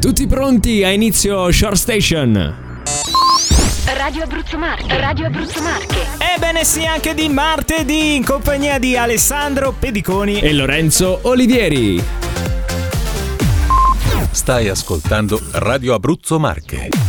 Tutti pronti a inizio Short Station? Radio Abruzzo Marche, Radio Abruzzo Marche. Ebbene sì, anche di martedì in compagnia di Alessandro Pediconi e Lorenzo Olivieri. Stai ascoltando Radio Abruzzo Marche.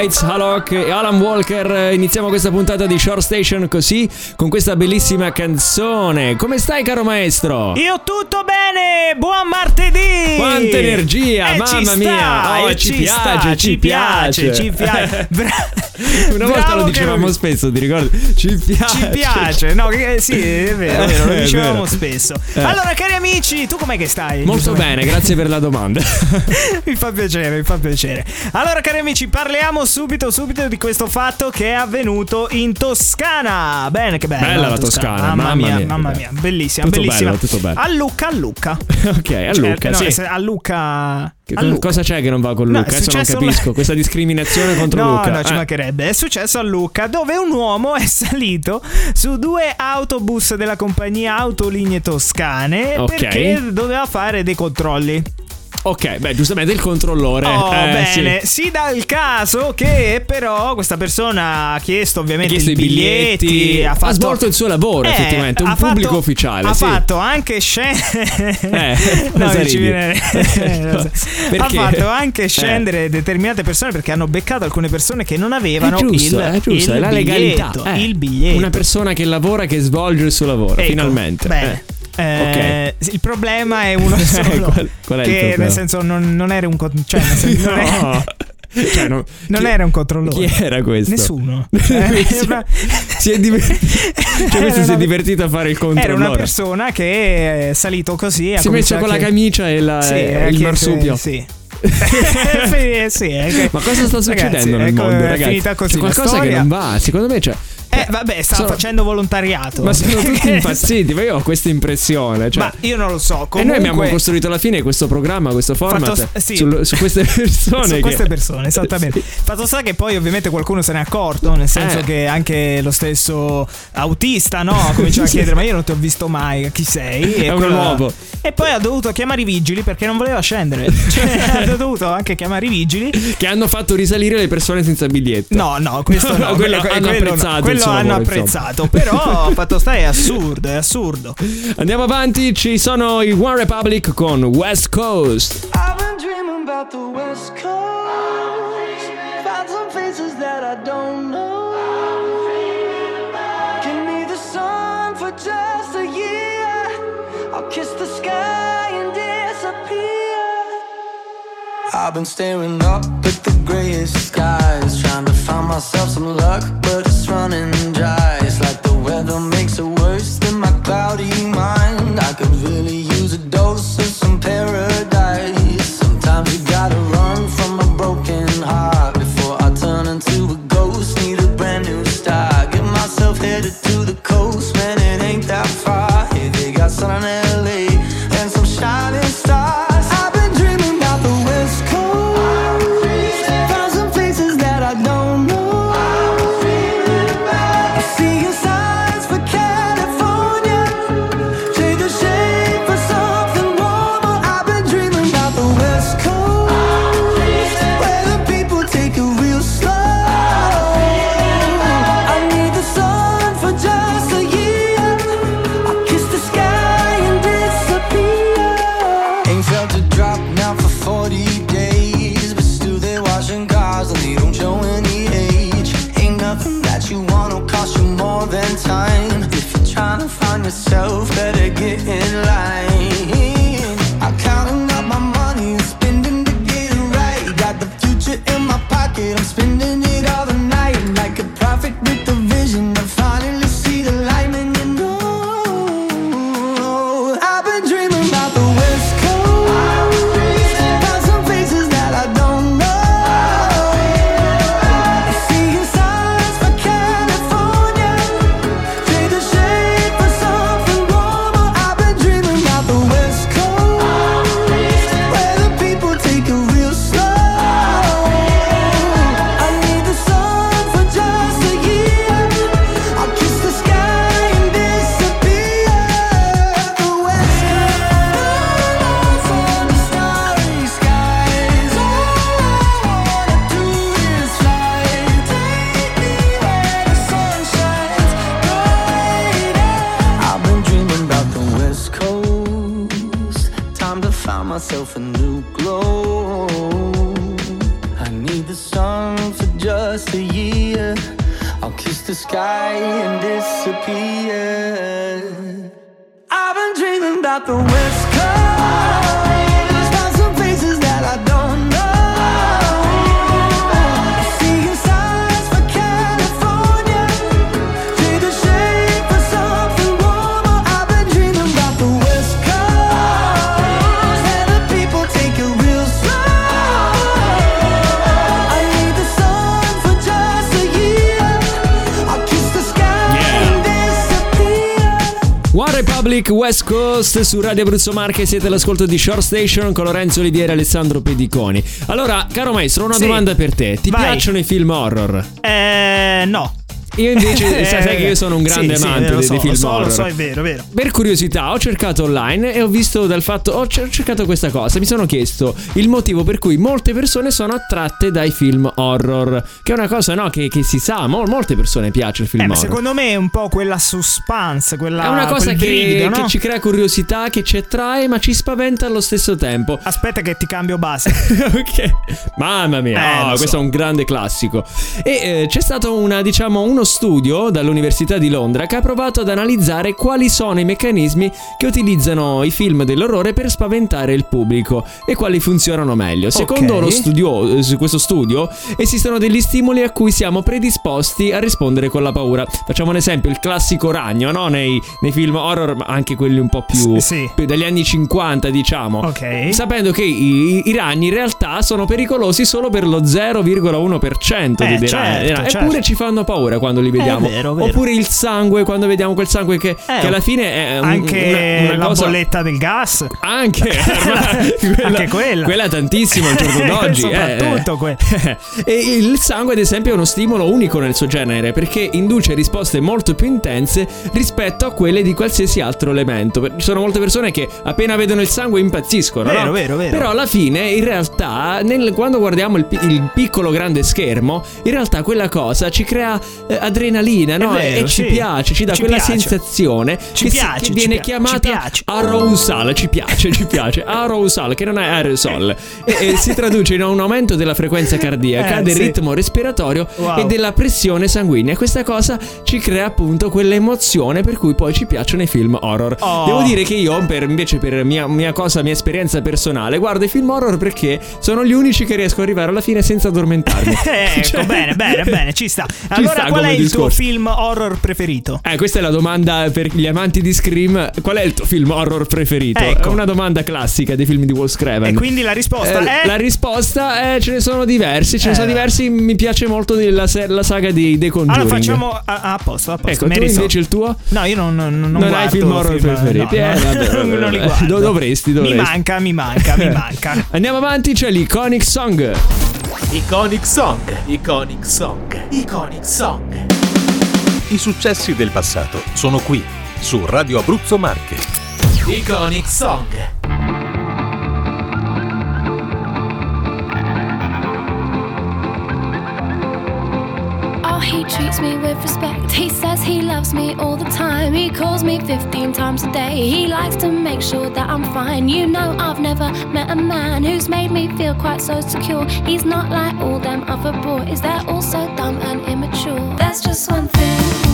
Nights. Hallo. Halok e Alan Walker. Iniziamo questa puntata di Short Station così, con questa bellissima canzone. Come stai, caro maestro? Io tutto bene! Buon martedì! Quanta energia, Eh, mamma ci mia! sta, Oh, eh, ci, ci piace, sta, ci piace, piace, ci piace. Una volta Bravo lo che dicevamo lo- spesso, ti ricordi? Ci piace. Ci piace, no? che- sì, è vero, è vero, lo È dicevamo vero. spesso. Eh. Allora, cari amici, tu com'è che stai? Molto bene, grazie per la domanda. mi fa piacere, mi fa piacere. Allora, cari amici, parliamo subito, subito di questo fatto che è avvenuto in Toscana. Bene, che bella. Bella la Toscana, mamma mia, mia, mamma mia, bello. bellissima, Tutto bellissima. bello, tutto bello. A Lucca, a Lucca. ok, a Cioè, no, sì. se- a Lucca. Che Lucca. Cosa c'è che non va con No, Luca? è Adesso non capisco. Questa discriminazione contro no, Luca. No, ci Eh. mancherebbe. È successo a Lucca dove un uomo è salito su due autobus della compagnia Autolinee Toscane Ok. perché doveva fare dei controlli. Ok, beh, giustamente il controllore. Oh, eh, bene. sì. Si dà il caso che però questa persona ha chiesto ovviamente Ha chiesto i biglietti, biglietti, ha, ha fatto... svolto il suo lavoro, Eh, effettivamente, un ha pubblico fatto- ufficiale, Ha sì. fatto anche scendere... Eh, no, ci viene... ha Perché? fatto anche Eh. scendere determinate persone perché hanno beccato alcune persone che non avevano È giusto, il, è giusto, il è la legalità. biglietto, eh. il biglietto. Una persona che lavora, che svolge il suo lavoro, Ecco, finalmente. Bene. Eh. Eh, Il problema è uno solo. Qual- qual il che nel senso non, non era un con- cioè, nel senso, No. Cioè, no, non chi- era un controllore. Chi era questo? Nessuno. si, Eh, si è divertito. Cioè, Era questo si è una- divertito a fare il Era controllore. una persona che è salito così. si è messo con la a chied- camicia e la- Sì, e il marsupio. Sì. sì, sì, che- Ma cosa sta succedendo Ragazzi, nel ecco, mondo, è ragazzi? finita così C'è la qualcosa che non va. Secondo me, cioè, Eh, vabbè, sta Sono- facendo volontariato. Ma sono tutti impazziti, ma io ho questa impressione. Cioè, Ma io non lo so. e Comunque, noi abbiamo costruito alla fine questo programma, questo format Fatto- sì. sul- su queste persone. su che- queste persone, esattamente. Fatto sta che poi ovviamente qualcuno se n'è accorto, nel senso Eh. che anche lo stesso autista, no? Cominciava a chiedere, ma io non ti ho visto mai, chi sei? E È quello- nuovo. E poi ha dovuto chiamare i vigili perché non voleva scendere. Cioè, ha dovuto anche chiamare i vigili. che hanno fatto risalire le persone senza biglietto. No, no, questo no. No, quello que- hanno quello no. apprezzato il Quello suo hanno lavoro, apprezzato. Però fatto sta è assurdo, è assurdo. Andiamo avanti, ci sono i One Republic con West Coast. I've been dreaming about the West Coast. Found some faces that I don't know. Give me the sun for just a year. I'll kiss the sky and disappear. I've been staring up at the grayest skies, trying to find myself some luck, but it's running time. If you're trying to find yourself, better get in myself a new glow. I need the sun for just a year. I'll kiss the sky and disappear. I've been dreaming about the West One Republic West Coast su Radio Abruzzo Marche siete all'ascolto di Short Station con Lorenzo Olivieri e Alessandro Pediconi. Allora, caro maestro, una Sì. domanda per te. Ti Vai. piacciono i film horror? Eh, no. Io invece, sai sai che io sono un grande Sì, sì, amante lo dei, so, dei film lo so, horror. Lo so, è vero, è vero. Per curiosità ho cercato online e ho visto dal fatto, ho cer- cercato questa cosa, mi sono chiesto il motivo per cui molte persone sono attratte dai film horror, che è una cosa no, che, che si sa, mo- molte persone piace il film Eh, horror. secondo me è un po' quella suspense, quella è una cosa che, brivido, no? che ci crea curiosità, che ci attrae, ma ci spaventa allo stesso tempo. Aspetta che ti cambio base. ok, mamma mia, Eh, oh, questo so. è un grande classico. E eh, c'è stato una, diciamo, uno studio dall'Università di Londra che ha provato ad analizzare quali sono i meccanismi che utilizzano i film dell'orrore per spaventare il pubblico e quali funzionano meglio. Secondo lo studio, eh, su questo studio esistono degli stimoli a cui siamo predisposti a rispondere con la paura. Facciamo un esempio, il classico ragno, no? Nei, nei film horror, ma anche quelli un po' più sì. dagli anni 50, diciamo. Ok. Sapendo che i, i ragni in realtà sono pericolosi solo per lo 0,1% Eh, dei certo, ragni. certo. Eppure ci fanno paura quando quando li vediamo. È vero, vero. Oppure il sangue, quando vediamo quel sangue che, che alla fine è un- Anche una, una la cosa... bolletta del gas. Anche, quella, Anche quella. Quella tantissimo al giorno d'oggi. eh. Soprattutto que- e il sangue, ad esempio, è uno stimolo unico nel suo genere perché induce risposte molto più intense rispetto a quelle di qualsiasi altro elemento. Ci sono molte persone che appena vedono il sangue impazziscono. Vero, no? vero, vero. Però alla fine, in realtà, nel- quando guardiamo il, il piccolo grande schermo, in realtà quella cosa ci crea eh, adrenalina, no? vero, e ci sì. piace, ci dà Ci quella piace. sensazione Ci che, si- piace, che ci viene ci chiamata arousal. Ci piace, ci piace. Arousal, che non è aerosol. E, e si traduce in un aumento della frequenza cardiaca, Eh, del sì. ritmo respiratorio Wow. e della pressione sanguigna. Questa cosa ci crea appunto quell'emozione per cui poi ci piacciono i film horror. Oh. Devo dire che io, per, invece, per mia, mia cosa, mia esperienza personale, guardo i film horror perché sono gli unici che riesco ad arrivare alla fine senza addormentarmi. ecco, Cioè- bene, bene, bene, ci sta. Allora, sta qual è il tuo discorso. film horror preferito? Eh, questa è la domanda per gli amanti di Scream. Qual è il tuo film horror preferito? Ecco. È una domanda classica dei film di Wes Craven. E quindi la risposta Eh, è La risposta è ce ne sono diversi, ce ne Eh. sono diversi, mi piace molto la, la saga di The Conjuring. Allora facciamo a, a posto, a posto. Ecco, mi tu invece il tuo? No, io non, non, non Non hai guardo film horror preferiti? no, Eh, no. vabbè, vabbè, non li guardo. Do- dovresti, dovresti. Mi manca, mi manca, mi manca. Andiamo avanti, c'è l'Iconic Song. Iconic Song, Iconic Song, Iconic Song. I successi del passato sono qui, su Radio Abruzzo Marche. Iconic Song. Treats me with respect. He says he loves me all the time. He calls me 15 times a day. He likes to make sure that I'm fine. You know, I've never met a man who's made me feel quite so secure. He's not like all them other boys, they're all so dumb and immature. There's just one thing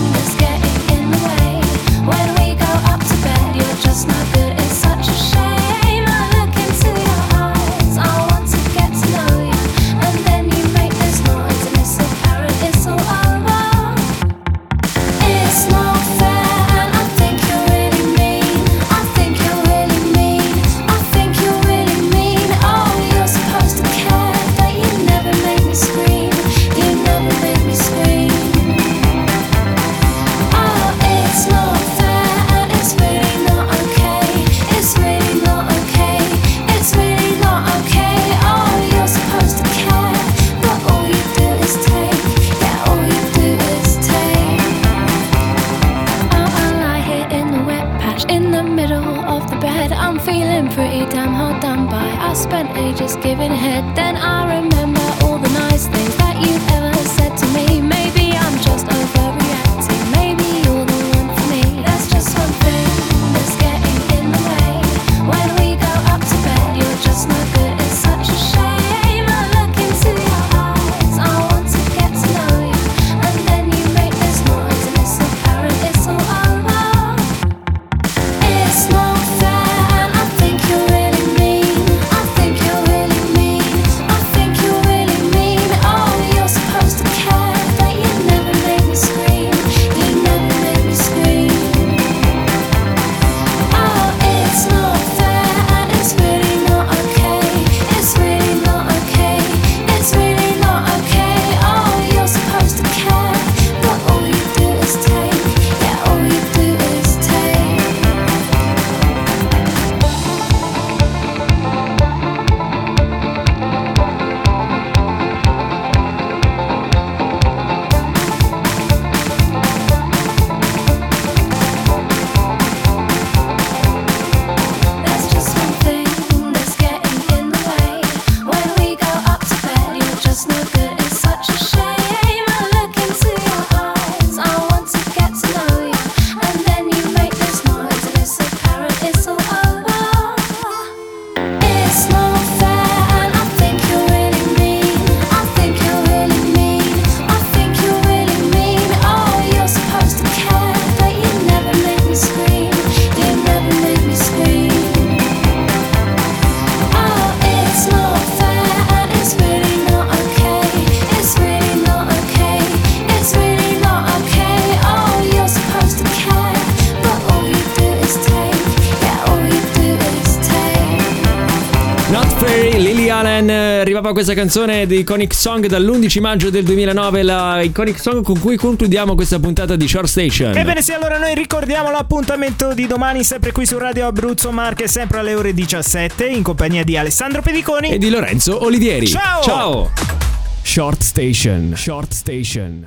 Allen. eh, Arrivava questa canzone di Iconic Song dall'11 maggio del 2009, la Iconic Song con cui concludiamo questa puntata di Short Station. Ebbene sì, allora noi ricordiamo l'appuntamento di domani sempre qui su Radio Abruzzo Marche, sempre alle ore 17, in compagnia di Alessandro Pediconi. E di Lorenzo Olivieri. Ciao! Ciao! Short Station. Short Station.